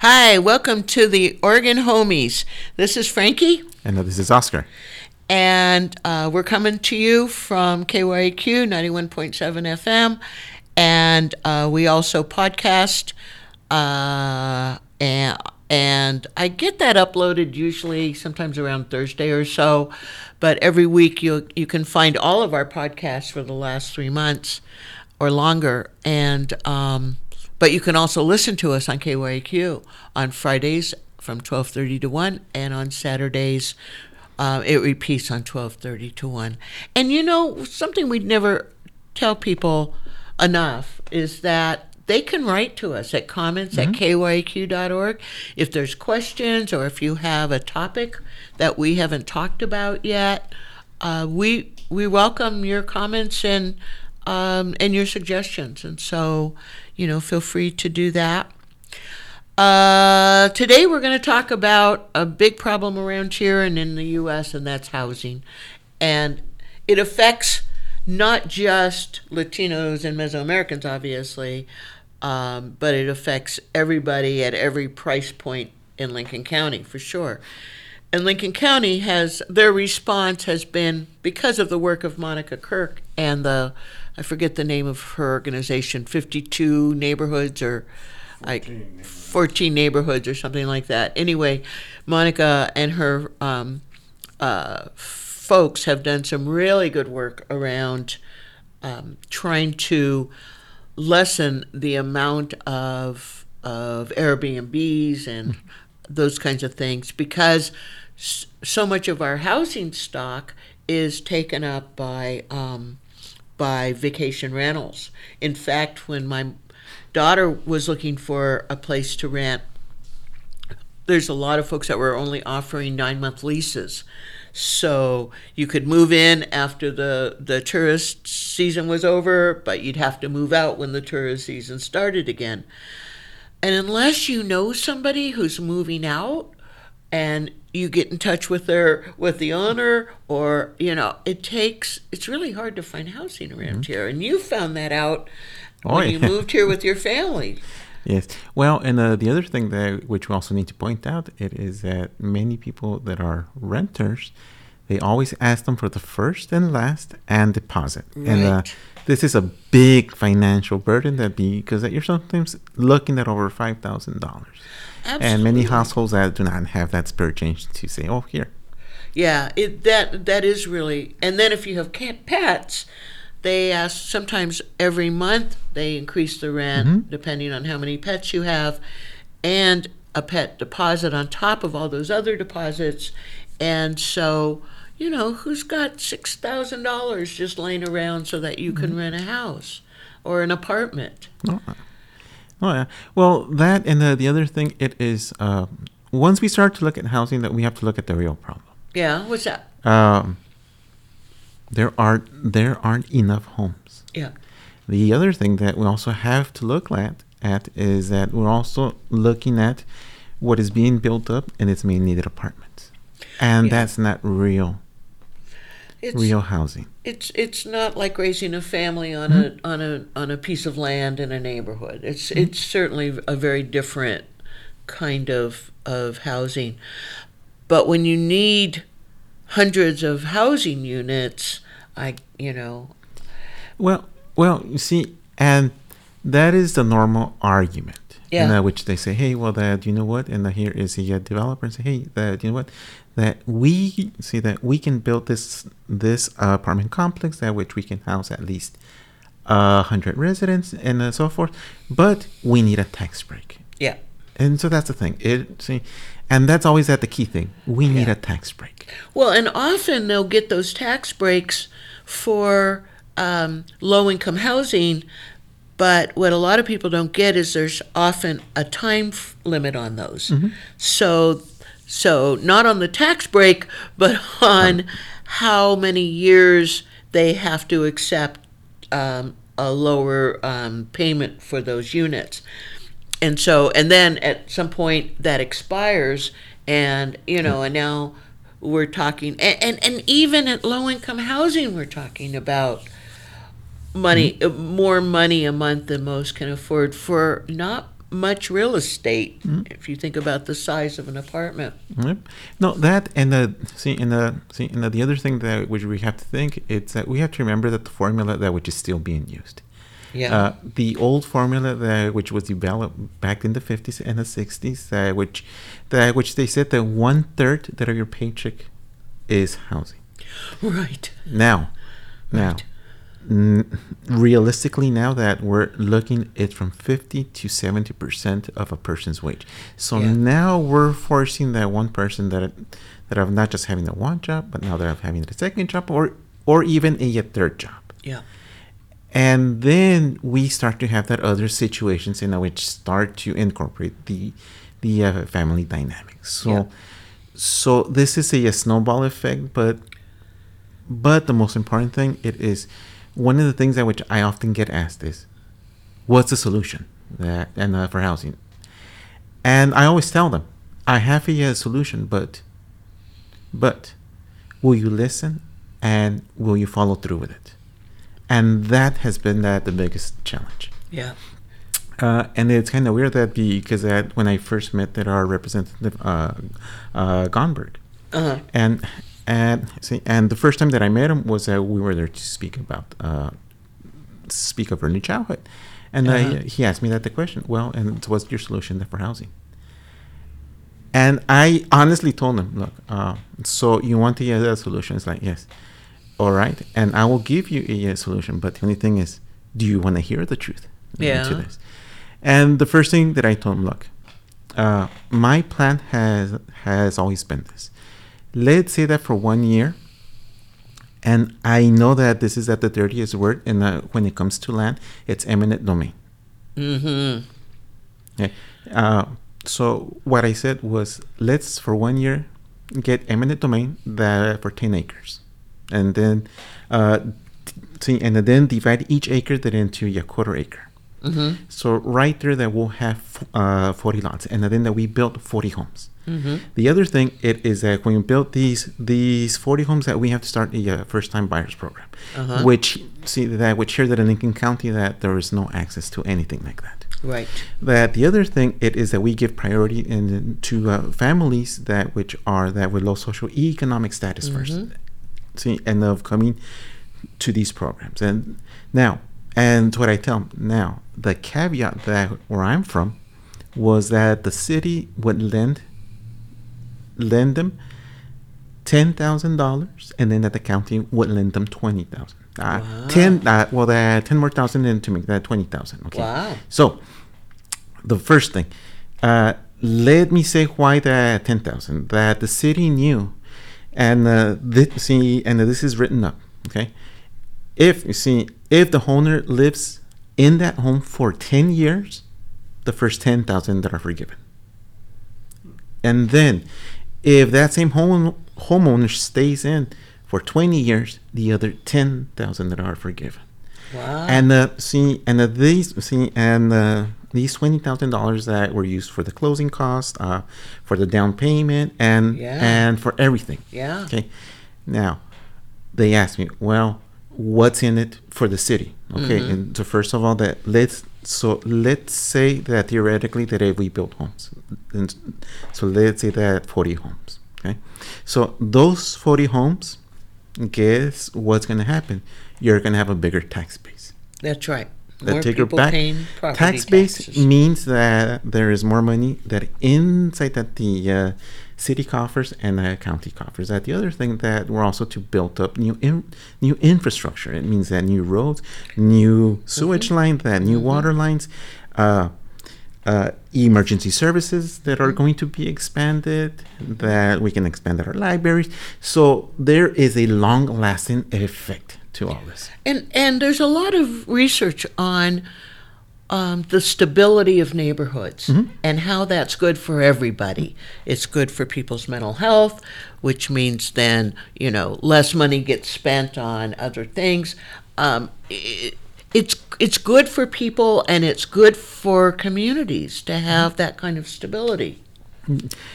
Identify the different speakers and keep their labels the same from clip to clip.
Speaker 1: Hi, welcome to the Oregon Homies. This is Franki,
Speaker 2: And this is Oscar.
Speaker 1: and uh, we're coming to you from KYQ 91.7 FM. And uh, we also podcast. Uh, and, and I get that uploaded usually sometimes around Thursday or so. But every week you, you can find all of our podcasts for the last three months or longer. And um, but you can also listen to us on KYQ on Fridays from 12:30 to 1 and on Saturdays uh, it repeats on 12:30 to 1. And you know something we'd never tell people enough is that they can write to us at comments at kyq.org if there's questions or if you have a topic that we haven't talked about yet. Uh, we we welcome your comments and um, and your suggestions, and so you know feel free to do that. Uh, today we're going to talk about a big problem around here and in the U.S., and that's housing, and it affects not just Latinos and Mesoamericans, obviously, um, but it affects everybody at every price point in Lincoln County for sure. And Lincoln County has their response has been because of the work of Monica Kirk and the I forget the name of her organization, 52 neighborhoods or like 14 neighborhoods or something like that. Anyway, Monica and her um, uh, folks have done some really good work around um, trying to lessen the amount of of Airbnbs and those kinds of things because so much of our housing stock is taken up by um, by vacation rentals. In fact, when my daughter was looking for a place to rent, there's a lot of folks that were only offering nine month leases. So you could move in after the, the tourist season was over, but you'd have to move out when the tourist season started again. And unless you know somebody who's moving out and you get in touch with their with the owner or you know it takes it's really hard to find housing around here and you found that out
Speaker 2: Oh,
Speaker 1: when you moved here with your family
Speaker 2: Yes. Well, and uh, the other thing that which we also need to point out it is that many people that are renters, they always ask them for the first and last and deposit. And uh,
Speaker 1: Right.
Speaker 2: This is a big financial burden that because that you're sometimes looking at over five thousand dollars. And many households that do not have that spare change to say, "Oh, here."
Speaker 1: Yeah, it that that is really. And then if you have cat pets, they ask sometimes every month they increase the rent mm-hmm. depending on how many pets you have, and a pet deposit on top of all those other deposits, and so. You know, who's got six thousand dollars just laying around so that you can rent a house or an apartment?
Speaker 2: Oh, oh yeah. Well, that and the, the other thing, it is uh, once we start to look at housing, that we have to look at the real problem.
Speaker 1: Yeah, what's that?
Speaker 2: Um, there are there aren't enough homes.
Speaker 1: Yeah,
Speaker 2: The other thing that we also have to look at at is that we're also looking at what is being built up and it's mainly needed apartments, and
Speaker 1: Yeah.
Speaker 2: that's not real
Speaker 1: it's
Speaker 2: real housing.
Speaker 1: it's it's not like raising a family on a on a on a piece of land in a neighborhood. It's it's certainly a very different kind of of housing. But when you need hundreds of housing units, I you know,
Speaker 2: Well, well, you see, and that is the normal argument.
Speaker 1: Yeah.
Speaker 2: uh, which they say, hey, well, that you know what, and here is uh, developer, and say, hey, that you know what, that we see that we can build this this uh, apartment complex that which we can house at least a hundred residents and uh, so forth, but we need a tax break,
Speaker 1: yeah.
Speaker 2: and so that's the thing. It see, and that's always that the key thing. We need
Speaker 1: Yeah.
Speaker 2: a tax break.
Speaker 1: Well, and often they'll get those tax breaks for um, low income housing, but what a lot of people don't get is there's often a time f- limit on those. So, so not on the tax break, but on how many years they have to accept um, a lower um, payment for those units. And so and then at some point that expires and you know and now we're talking and and, and even at low income housing we're talking about money uh, more money a month than most can afford for not much real estate
Speaker 2: Mm-hmm.
Speaker 1: if you think about the size of an apartment.
Speaker 2: Yep. No, that and the see and the see and the, the other thing that which we have to think it's that we have to remember that the formula that which is still being used.
Speaker 1: Yeah.
Speaker 2: Uh, the old formula that which was developed back in the 50s and the 60s, that which that which they said that one third that of your paycheck is housing.
Speaker 1: right.
Speaker 2: Now, now,
Speaker 1: Right.
Speaker 2: N- realistically, now that we're looking, it's from 50 to 70 percent of a person's wage. So
Speaker 1: Yeah.
Speaker 2: now we're forcing that one person that that of not just having the one job, but now they're having the second job, or or even a third job.
Speaker 1: Yeah.
Speaker 2: And then we start to have that other situations in which start to incorporate the the uh, family dynamics. So
Speaker 1: Yeah.
Speaker 2: so this is a, a snowball effect, but but the most important thing it is one of the things that which I often get asked is, what's the solution that and uh, for housing? And I always tell them, I have a, uh solution, but but will you listen and will you follow through with it? And that has been that the biggest challenge.
Speaker 1: Yeah.
Speaker 2: Uh, and it's kind of weird that because that when I first met that our representative uh, uh, Gomberg,
Speaker 1: Uh-huh.
Speaker 2: and and see, and the first time that I met him was that we were there to speak about uh, speak of early childhood, and
Speaker 1: Uh-huh.
Speaker 2: uh, he asked me that the question. Well, and so what's your solution for housing? And I honestly told him, look, uh, so you want the uh, solution? It's like yes, all right, and I will give you a, uh solution. But the only thing is, do you want to hear the truth?
Speaker 1: Yeah.
Speaker 2: To this, and the first thing that I told him, look, uh, my plan has has always been this. Let's say that for one year, and I know that this is at the dirtiest word, and uh, when it comes to land, it's eminent domain.
Speaker 1: Mm-hmm.
Speaker 2: Okay. Uh, so what I said was, let's for one year get eminent domain that for ten acres, and then uh, t- and then divide each acre that into a quarter acre.
Speaker 1: Mm-hmm.
Speaker 2: So right there, that we'll have uh, forty lots, and then that we built forty homes.
Speaker 1: Mm-hmm.
Speaker 2: The other thing it is that when we built these these 40 homes that we have to start a uh, first time buyers program,
Speaker 1: Uh-huh.
Speaker 2: which see that which here that in Lincoln County that there is no access to anything like that.
Speaker 1: Right.
Speaker 2: That the other thing it is that we give priority in to uh, families that which are that with low social economic status first,
Speaker 1: Mhm.
Speaker 2: see and of coming to these programs and now and what I tell 'em now the caveat that where I'm from was that the city would lend lend them ten thousand dollars, and then that the county would lend them twenty thousand. Uh,
Speaker 1: Wow.
Speaker 2: Ten, uh, well, the ten more thousand, then to make that twenty thousand. Okay.
Speaker 1: Wow.
Speaker 2: So, the first thing, uh, let me say why the ten thousand. That the city knew, and uh, this, see, and this is written up. Okay. If you see, if the owner lives in that home for ten years, the first ten thousand that are forgiven. And then, if that same home homeowner stays in for 20 years, the other 10,000 that are forgiven.
Speaker 1: Wow.
Speaker 2: And uh, see, and uh, these see, and uh, these twenty thousand dollars that were used for the closing cost, uh, for the down payment, and
Speaker 1: Yeah.
Speaker 2: and for everything.
Speaker 1: yeah.
Speaker 2: Okay. Now, they asked me, well, what's in it for the city? Okay.
Speaker 1: Mhm.
Speaker 2: And so first of all, that let's so let's say that theoretically that if we build homes, and so let's say that forty homes. Okay. So those forty homes, guess what's going to happen? You're going to have a bigger tax base.
Speaker 1: That's right.
Speaker 2: The
Speaker 1: More
Speaker 2: take
Speaker 1: people
Speaker 2: back.
Speaker 1: paying property
Speaker 2: Tax base means that there is more money that inside that the uh, city coffers and the county coffers. That the other thing that we're also to build up new in, new infrastructure. It means that new roads, new sewage lines, that new water lines, uh, uh, emergency services that are going to be expanded. That we can expand our libraries. So there is a long-lasting effect to all this.
Speaker 1: And and there's a lot of research on um, the stability of neighborhoods
Speaker 2: Mm-hmm.
Speaker 1: and how that's good for everybody. It's good for people's mental health, which means then you know less money gets spent on other things. Um, i it's it's good for people and it's good for communities to have that kind of stability.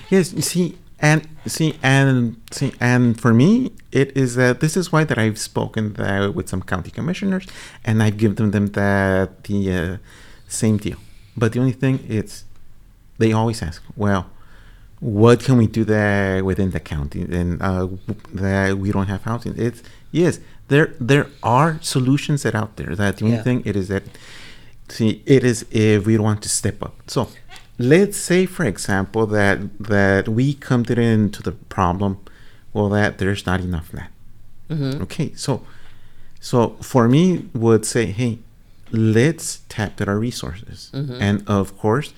Speaker 2: Yes, you see, and see, and see, and for me, it is that this is why that I've spoken that with some county commissioners, and I've given them that the uh, same deal. but the only thing it's they always ask, well, what can we do there within the county and uh, that we don't have housing? It's yes, there there are solutions that out there. That the only
Speaker 1: Yeah.
Speaker 2: thing it is that see it is if we want to step up. So let's say for example that that we come to the into the problem, well that there's not enough land.
Speaker 1: Mm-hmm.
Speaker 2: Okay, so so for me would say, hey, let's tap at our resources,
Speaker 1: Mm-hmm.
Speaker 2: and of course,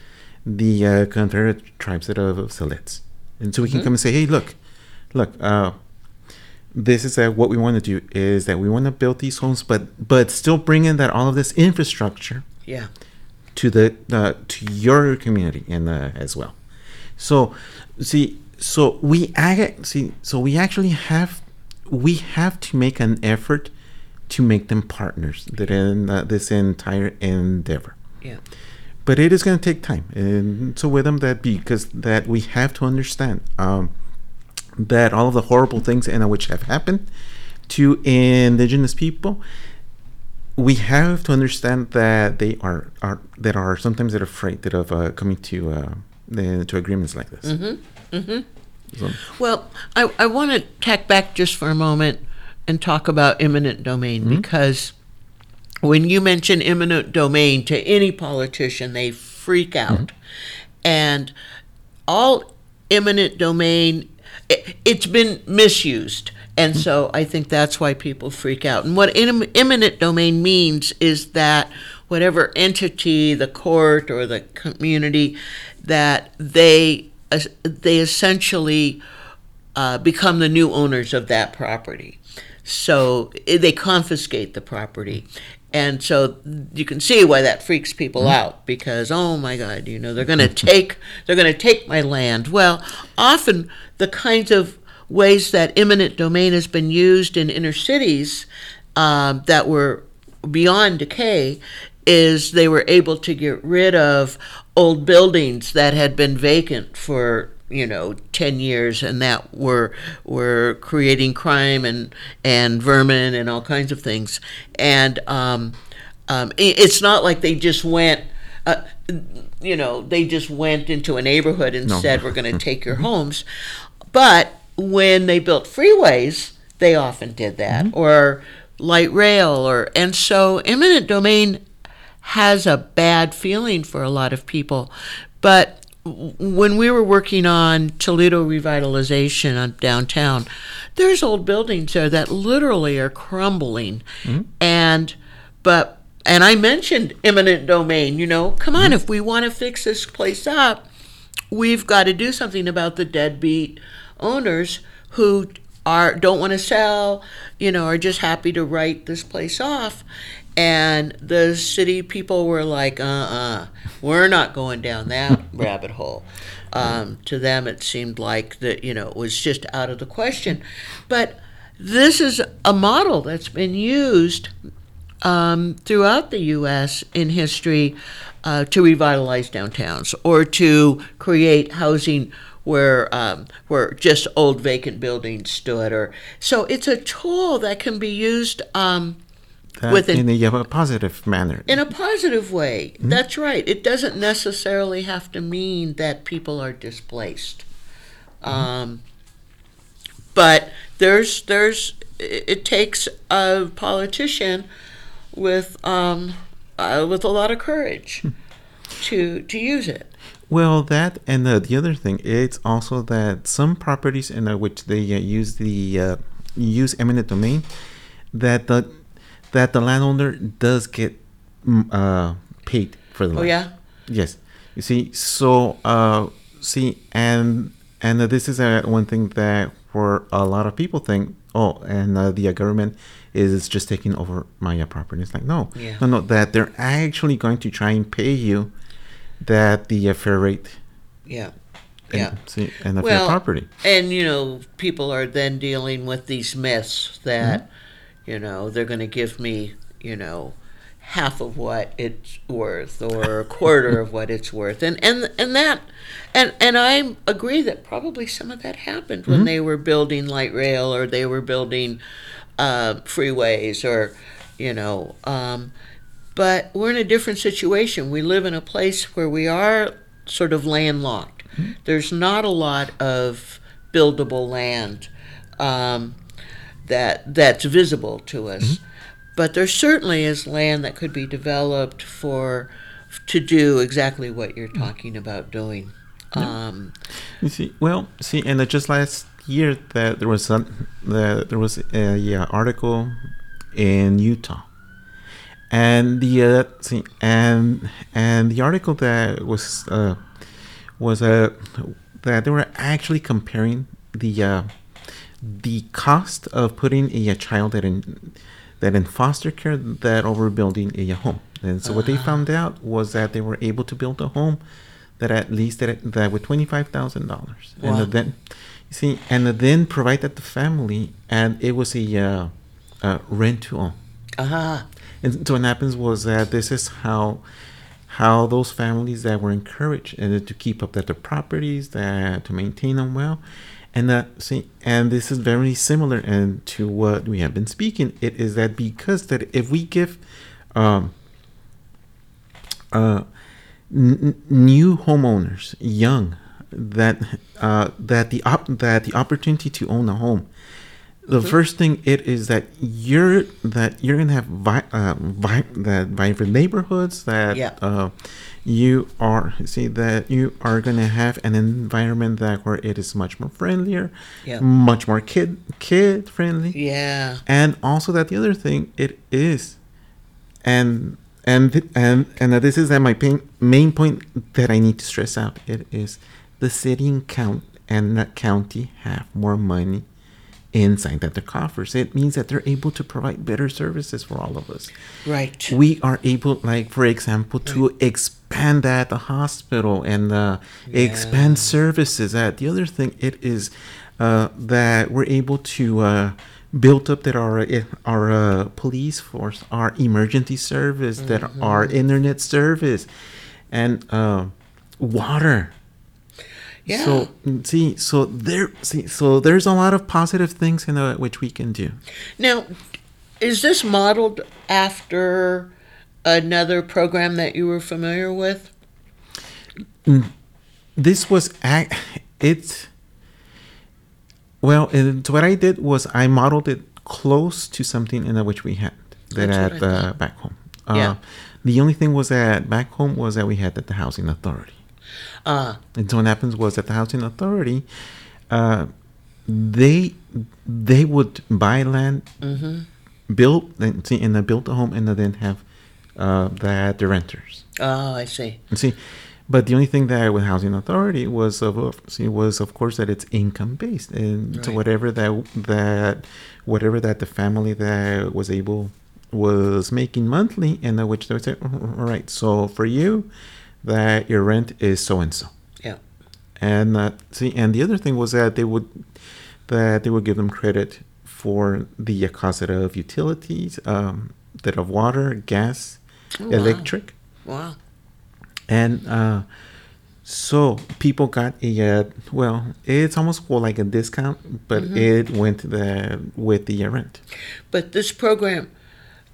Speaker 2: the uh, Confederate tribes that of Siletz, and so we can
Speaker 1: Mm-hmm.
Speaker 2: come and say, hey, look, look, uh, this is uh, what we want to do is that we want to build these homes, but but still bring in that all of this infrastructure
Speaker 1: Yeah.
Speaker 2: to the uh, to your community and uh, as well. So see, so we ag- see, so we actually have we have to make an effort to make them partners that in uh, this entire endeavor.
Speaker 1: Yeah.
Speaker 2: But it is going to take time, and so with them that because that we have to understand um, that all of the horrible things in which have happened to indigenous people we have to understand that they are, are that are sometimes they're afraid that of uh, coming to uh, the, to agreements like this.
Speaker 1: Mm-hmm. Mm-hmm.
Speaker 2: So,
Speaker 1: Well, I, I want to tack back just for a moment and talk about eminent domain hmm? because when you mention eminent domain to any politician, they freak hmm? out. And all eminent domain, it, it's been misused. And hmm? so I think that's why people freak out. And what em- eminent domain means is that whatever entity, the court or the community, that they es- they essentially uh, become the new owners of that property. So eh, they confiscate the property. And so you can see why that freaks people out because oh my god, you know, they're going to take they're going to take my land. Well, often the kinds of ways that eminent domain has been used in inner cities um, that were beyond decay is they were able to get rid of old buildings that had been vacant for you know 10 years and that were were creating crime and and vermin and all kinds of things. And um, um, i- it's not like they just went uh, you know they just went into a neighborhood and
Speaker 2: No.
Speaker 1: said we're going to take your homes. But when they built freeways they often did that or light rail or and so eminent domain has a bad feeling for a lot of people. But when we were working on Toledo revitalization on downtown there's old buildings there that literally are crumbling. Mm-hmm. And but and I mentioned eminent domain you know come on mm-hmm. if we want to fix this place up we've got to do something about the deadbeat owners who are don't want to sell, you know, are just happy to write this place off. And the city people were like, uh uh, we're not going down that rabbit hole. Um, to them, it seemed like that, you know, it was just out of the question. But this is a model that's been used um, throughout the U.S. in history uh, to revitalize downtowns or to create housing where um, where just old vacant buildings stood. Or so it's a tool that can be used um, With
Speaker 2: in a, a positive manner.
Speaker 1: in a positive way. That's right. It doesn't necessarily have to mean that people are displaced. Um, but there's there's it takes a politician with um, uh, with a lot of courage to to use it.
Speaker 2: Well, that and uh, the other thing, it's also that some properties in uh, which they uh, use the uh, use eminent domain, that the that the landowner does get mm, uh, paid for the
Speaker 1: Oh
Speaker 2: land.
Speaker 1: yeah.
Speaker 2: Yes. You see, so uh, see, and and uh, this is uh, one thing that for a lot of people think, oh, and uh, the uh, government is just taking over my uh, property. It's like no,
Speaker 1: Yeah.
Speaker 2: no, no, that they're actually going to try and pay you that the uh, fair rate.
Speaker 1: Yeah.
Speaker 2: And,
Speaker 1: Yeah.
Speaker 2: See, and the
Speaker 1: Well,
Speaker 2: fair property.
Speaker 1: And you know, people are then dealing with these myths that, you know, they're going to give me, you know, half of what it's worth or a quarter of what it's worth, and and and that, and and I agree that probably some of that happened when they were building light rail or they were building uh, freeways or, you know. Um, but we're in a different situation. We live in a place where we are sort of landlocked. There's not a lot of buildable land um, that that's visible to us, but there certainly is land that could be developed for to do exactly what you're talking about doing. Um,
Speaker 2: You see, well, see, and just last year that there was a, the, there was a yeah, article in Utah, and the uh, see, and and the article that was uh, was uh, that they were actually comparing the uh, the cost of putting a, child that in that in foster care that over building a, home. And so what they found out was that they were able to build a home that at least that, that with twenty five thousand dollars, and then you see, and then provide that to family, and it was a uh, uh, rent to own.
Speaker 1: ah,
Speaker 2: And so what happens was that this is how how those families that were encouraged and to keep up that their properties, that to maintain them well, and that see, and this is very similar and to what we have been speaking. It is that because that if we give um, uh, n- new homeowners, young, that uh, that the op- that the opportunity to own a home. The first thing it is that you're that you're gonna have vi- uh, vi- that vibrant neighborhoods that
Speaker 1: Yeah.
Speaker 2: uh, you are see that you are gonna have an environment that where it is much more friendlier,
Speaker 1: Yeah.
Speaker 2: much more kid kid friendly,
Speaker 1: yeah,
Speaker 2: and also that the other thing it is and and and and that this is at my pain, main point that i need to stress out it is the city and count and that county have more money inside that their coffers it means that they're able to provide better services for all of us.
Speaker 1: Right.
Speaker 2: we are able like for example to expand at the hospital and uh, expand services. That the other thing it is uh, that we're able to uh, build up that our uh, our uh, police force our emergency service that our internet service and uh, water
Speaker 1: Yeah.
Speaker 2: so mm, see so there see so there's a lot of positive things in uh, which we can do
Speaker 1: Now, is this modeled after another program that you were familiar with?
Speaker 2: this was it. well and what i did was i modeled it close to something in which we had that
Speaker 1: That's
Speaker 2: at uh, back home uh,
Speaker 1: Yeah.
Speaker 2: the only thing was that back home was that we had at the housing authority
Speaker 1: Uh,
Speaker 2: and so what happens was that the housing authority uh, they they would buy land build and see and then build a home and then have uh, that the renters.
Speaker 1: Oh, I see.
Speaker 2: and see, but the only thing that with housing authority was of see was of course that it's income based, and so whatever that that whatever that the family that was able was making monthly, and which they would say, all right, so for you, that your rent is so and so,
Speaker 1: Yeah.
Speaker 2: and uh, see, and the other thing was that they would that they would give them credit for the cost of utilities, um, that of water, gas,
Speaker 1: Oh,
Speaker 2: electric
Speaker 1: Wow.
Speaker 2: and uh, so people got a uh, well it's almost well like a discount but
Speaker 1: Mm-hmm.
Speaker 2: it went the with the uh, rent
Speaker 1: But this program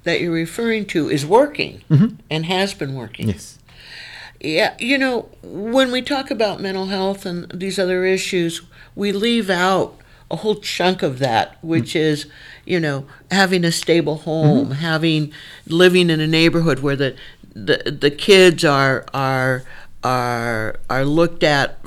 Speaker 1: that you're referring to is working and has been working.
Speaker 2: yes
Speaker 1: Yeah, you know, when we talk about mental health and these other issues, we leave out a whole chunk of that, which mm. is, you know, having a stable mm-hmm. home, having living in a neighborhood where the the, the kids are are are are looked at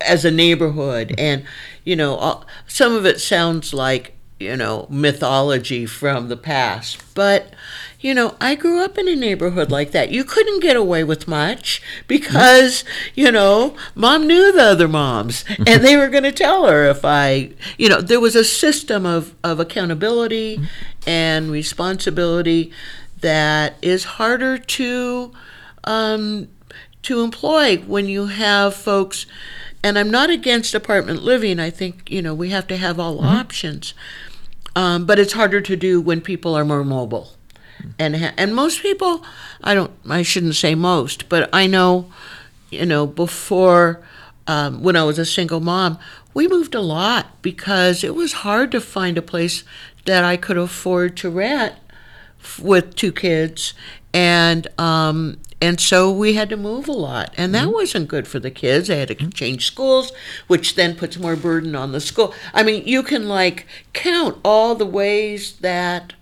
Speaker 1: as a neighborhood. Mm-hmm. And you know all- some of it sounds like you know mythology from the past but you know i grew up in a neighborhood like that. You couldn't get away with much because you know mom knew the other moms and they were going to tell her if i you know there was a system of of accountability and responsibility that is harder to um, to employ when you have folks and i'm not against apartment living. I think you know we have to have all options. Um, but it's harder to do when people are more mobile and ha- and most people i don't i shouldn't say most but i know you know before um, when i was a single mom we moved a lot because it was hard to find a place that i could afford to rent f- with two kids, and um, and so we had to move a lot, and that wasn't good for the kids. They had to change schools, which then puts more burden on the school. I mean, you can like count all the ways that,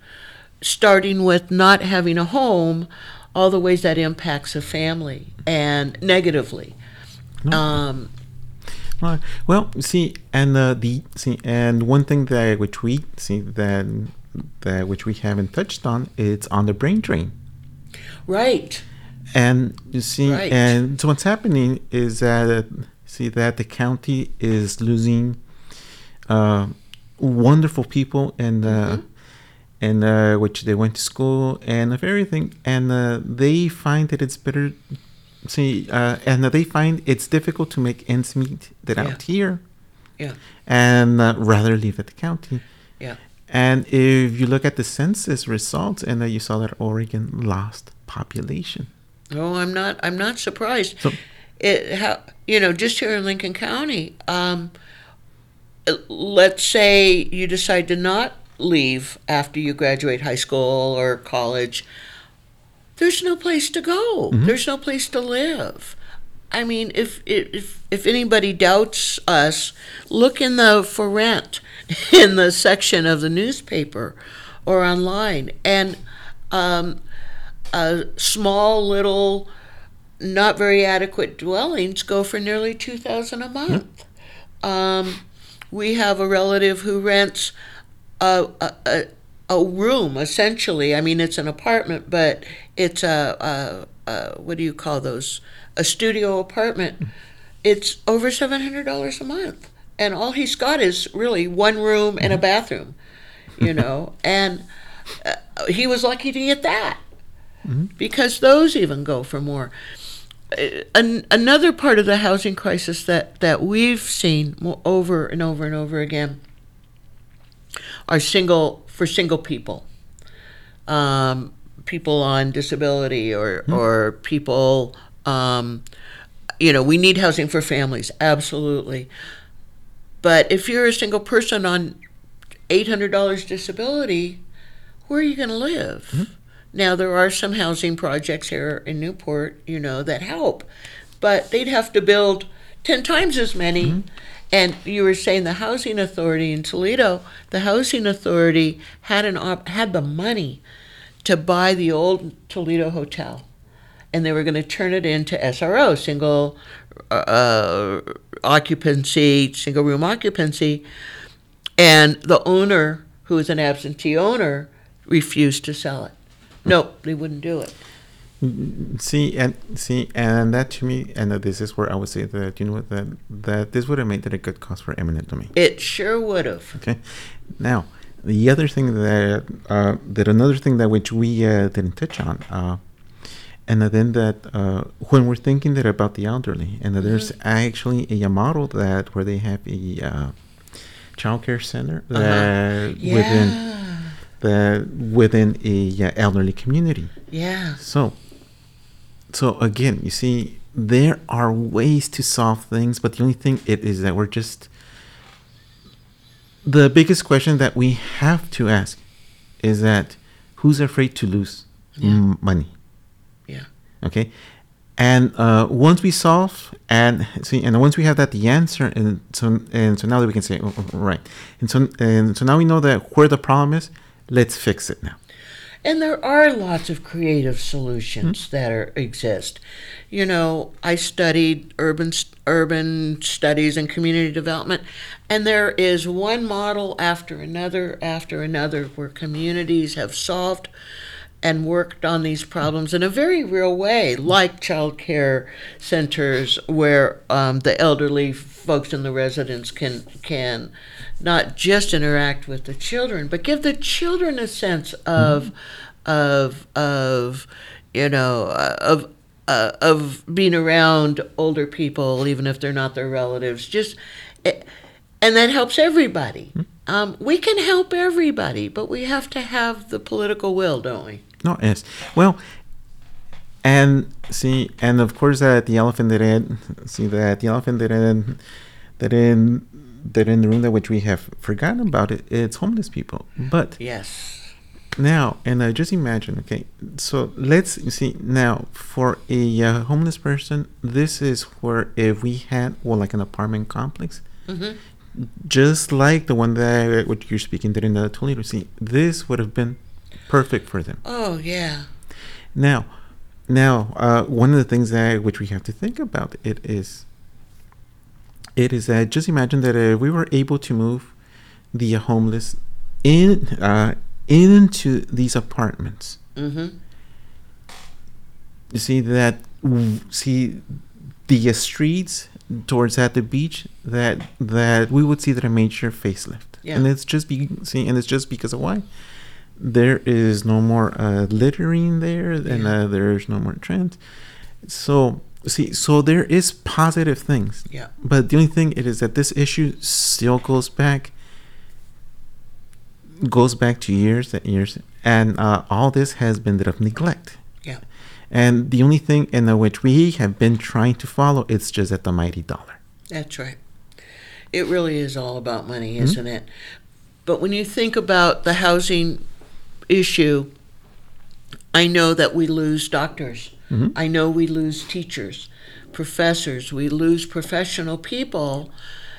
Speaker 1: starting with not having a home, all the ways that impacts a family and negatively. Um,
Speaker 2: Right. Well, see, and uh, the see, and one thing that which we see that that which we haven't touched on, it's on the brain drain.
Speaker 1: right.
Speaker 2: And you see,
Speaker 1: Right.
Speaker 2: and so what's happening is that uh, see that the county is losing uh, wonderful people and uh, and uh, which they went to school and of everything, and uh, they find that it's better. See, uh, and they find it's difficult to make ends meet that
Speaker 1: Yeah.
Speaker 2: out here,
Speaker 1: Yeah.
Speaker 2: and uh, rather live at the county.
Speaker 1: Yeah.
Speaker 2: And if you look at the census results, and uh, you saw that Oregon lost population.
Speaker 1: Oh, I'm not. I'm not surprised.
Speaker 2: So-
Speaker 1: it how you know just here in Lincoln County. Um, let's say you decide to not leave after you graduate high school or college. There's no place to go. There's no place to live. I mean, if if if anybody doubts us, look in the for rent in the section of the newspaper or online, and um, uh, small little, not very adequate dwellings go for nearly two thousand a month. Um, we have a relative who rents a, a, a, room essentially. I mean, it's an apartment, but it's a, a, a what do you call those? A studio apartment. It's over seven hundred dollars a month, and all he's got is really one room and a bathroom. You know, and uh, he was lucky to get that because those even go for more. Uh, An, another part of the housing crisis that, that we've seen over and over and over again are single for single people, um, people on disability or or people. Um, you know, we need housing for families, absolutely. But if you're a single person on eight hundred dollars disability, where are you going to live? Now there are some housing projects here in Newport, you know, that help, but they'd have to build ten times as many. And you were saying the housing authority in Toledo, the housing authority had an op- had the money to buy the old Toledo hotel, and they were going to turn it into SRO, single uh, occupancy, single room occupancy, and the owner, who was an absentee owner, refused to sell it. Nope, they wouldn't do it.
Speaker 2: See and see, and that to me, and this is where I would say that you know what that that this would have made it a good cause for eminent domain.
Speaker 1: It sure would have.
Speaker 2: Okay, now the other thing that uh, that another thing that which we uh, didn't touch on, uh, and then that uh, when we're thinking that about the elderly, and that there's actually a, model that where they have a uh, child care center that within
Speaker 1: Yeah,
Speaker 2: that within a uh, elderly community.
Speaker 1: yeah,
Speaker 2: So, so again, you see, there are ways to solve things, but the only thing it is that we're just the biggest question that we have to ask is that who's afraid to lose
Speaker 1: Yeah.
Speaker 2: money?
Speaker 1: yeah.
Speaker 2: Okay, and uh, once we solve and see, and once we have that the answer, and so and so now that we can say oh, oh, right, and so and so now we know that where the problem is. Let's fix it now.
Speaker 1: And there are lots of creative solutions hmm. that are exist. You know, I studied urban urban studies and community development, and there is one model after another after another where communities have solved and worked on these problems in a very real way, like child care centers where um, the elderly folks and the residents can can not just interact with the children, but give the children a sense of of of you know uh, of uh, of being around older people, even if they're not their relatives. Just eh, and that helps everybody. Um, we can help everybody, but we have to have the political will, don't we?
Speaker 2: No, yes. Well, and see, and of course, that the elephant that in, see that the elephant that in, that in, that in the room that which we have forgotten about it, it's homeless people. But
Speaker 1: Yes.
Speaker 2: Now, and uh, just imagine, okay, so let's see now for a uh, homeless person, this is where if we had, well, like an apartment complex,
Speaker 1: Mhm.
Speaker 2: just like the one that what you're speaking there in the Toledo, see, this would have been perfect for them.
Speaker 1: Oh yeah.
Speaker 2: Now, now, uh, one of the things that which we have to think about it is, it is that just imagine that uh, we were able to move the homeless in uh, into these apartments.
Speaker 1: Mm-hmm.
Speaker 2: You see that see the streets towards at the beach that that we would see that a major facelift,
Speaker 1: Yeah.
Speaker 2: and it's just be see, and it's just because of why there is no more uh, littering there, and uh, there's no more trends. So see, so there is positive things,
Speaker 1: Yeah.
Speaker 2: but the only thing it is that this issue still goes back goes back to years and years, and uh, all this has been of neglect.
Speaker 1: Yeah.
Speaker 2: And the only thing in which we have been trying to follow it's just at the mighty dollar.
Speaker 1: That's right. It really is all about money,
Speaker 2: Mhm.
Speaker 1: isn't it? But when you think about the housing issue, I know that we lose doctors.
Speaker 2: Mhm.
Speaker 1: I know we lose teachers, professors. We lose professional people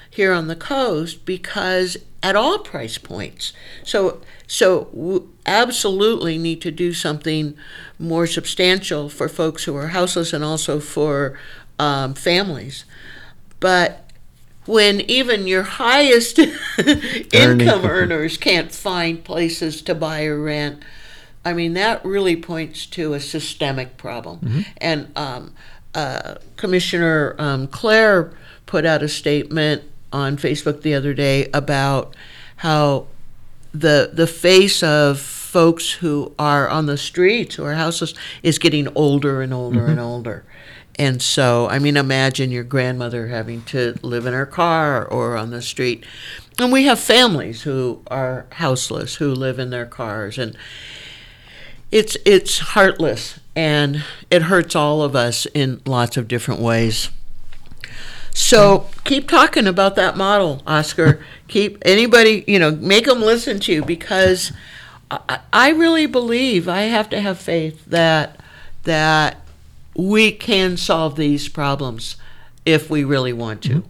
Speaker 1: here on the coast because at all price points. So, so w- absolutely need to do something more substantial for folks who are houseless and also for um, families. But when even your highest income earners can't find places to buy or rent, I mean, that really points to a systemic problem. And um, uh, Commissioner um, Claire put out a statement on Facebook the other day about how the the face of folks who are on the streets or are houseless is getting older and older and older. And so, I mean, imagine your grandmother having to live in her car or on the street. And we have families who are houseless who live in their cars and it's it's heartless and it hurts all of us in lots of different ways. So keep talking about that model, Oscar. keep anybody, you know, make them listen to you because I, I really believe I have to have faith that that we can solve these problems if we really want to,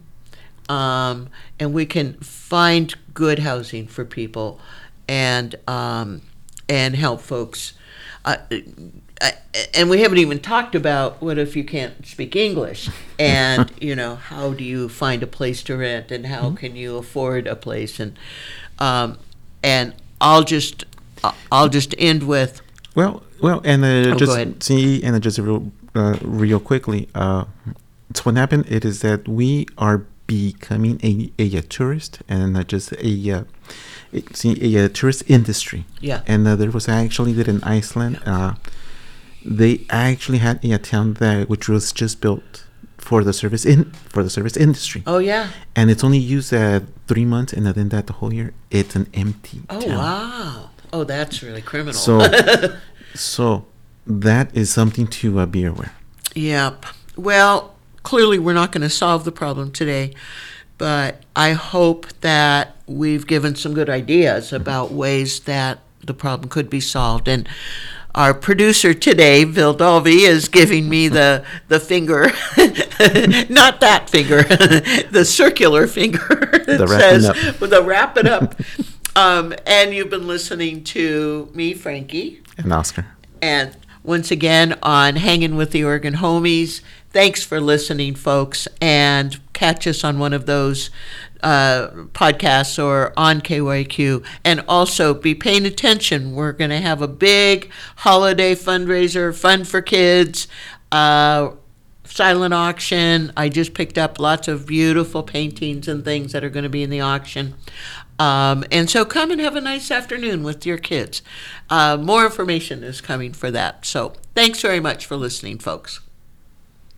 Speaker 1: um, and we can find good housing for people and um, and help folks. Uh, and we haven't even talked about what if you can't speak English, and you know how do you find a place to rent, and how can you afford a place, and um, and I'll just I'll just end with
Speaker 2: Well, well, and uh,
Speaker 1: Oh,
Speaker 2: just see, and uh, just real, uh, real quickly, uh, so what happened? It is that we are becoming a, a, uh, tourist and not just a, uh, a a, tourist industry.
Speaker 1: Yeah.
Speaker 2: And uh, there was actually that in Iceland, uh, they actually had a town that which was just built for the service in for the service industry,
Speaker 1: oh yeah
Speaker 2: and it's only used uh, three months, and then that the whole year it's an empty.
Speaker 1: oh
Speaker 2: town.
Speaker 1: wow oh that's really criminal
Speaker 2: So, so that is something to uh, be aware.
Speaker 1: Yep. Well, clearly we're not going to solve the problem today, but I hope that we've given some good ideas about ways that the problem could be solved. And our producer today, Bill Dolby, is giving me the the finger, not that finger, the circular finger that
Speaker 2: The
Speaker 1: says
Speaker 2: up.
Speaker 1: the wrap it up. Um, and you've been listening to me, Franki.
Speaker 2: And Oscar.
Speaker 1: And once again on Hanging with the Oregon Homies. Thanks for listening, folks, and catch us on one of those uh, podcasts or on KYQ. And also be paying attention. We're going to have a big holiday fundraiser, fun for kids. Uh, silent auction. I just picked up lots of beautiful paintings and things that are going to be in the auction. Um, and so come and have a nice afternoon with your kids. Uh, more information is coming for that. So thanks very much for listening, folks.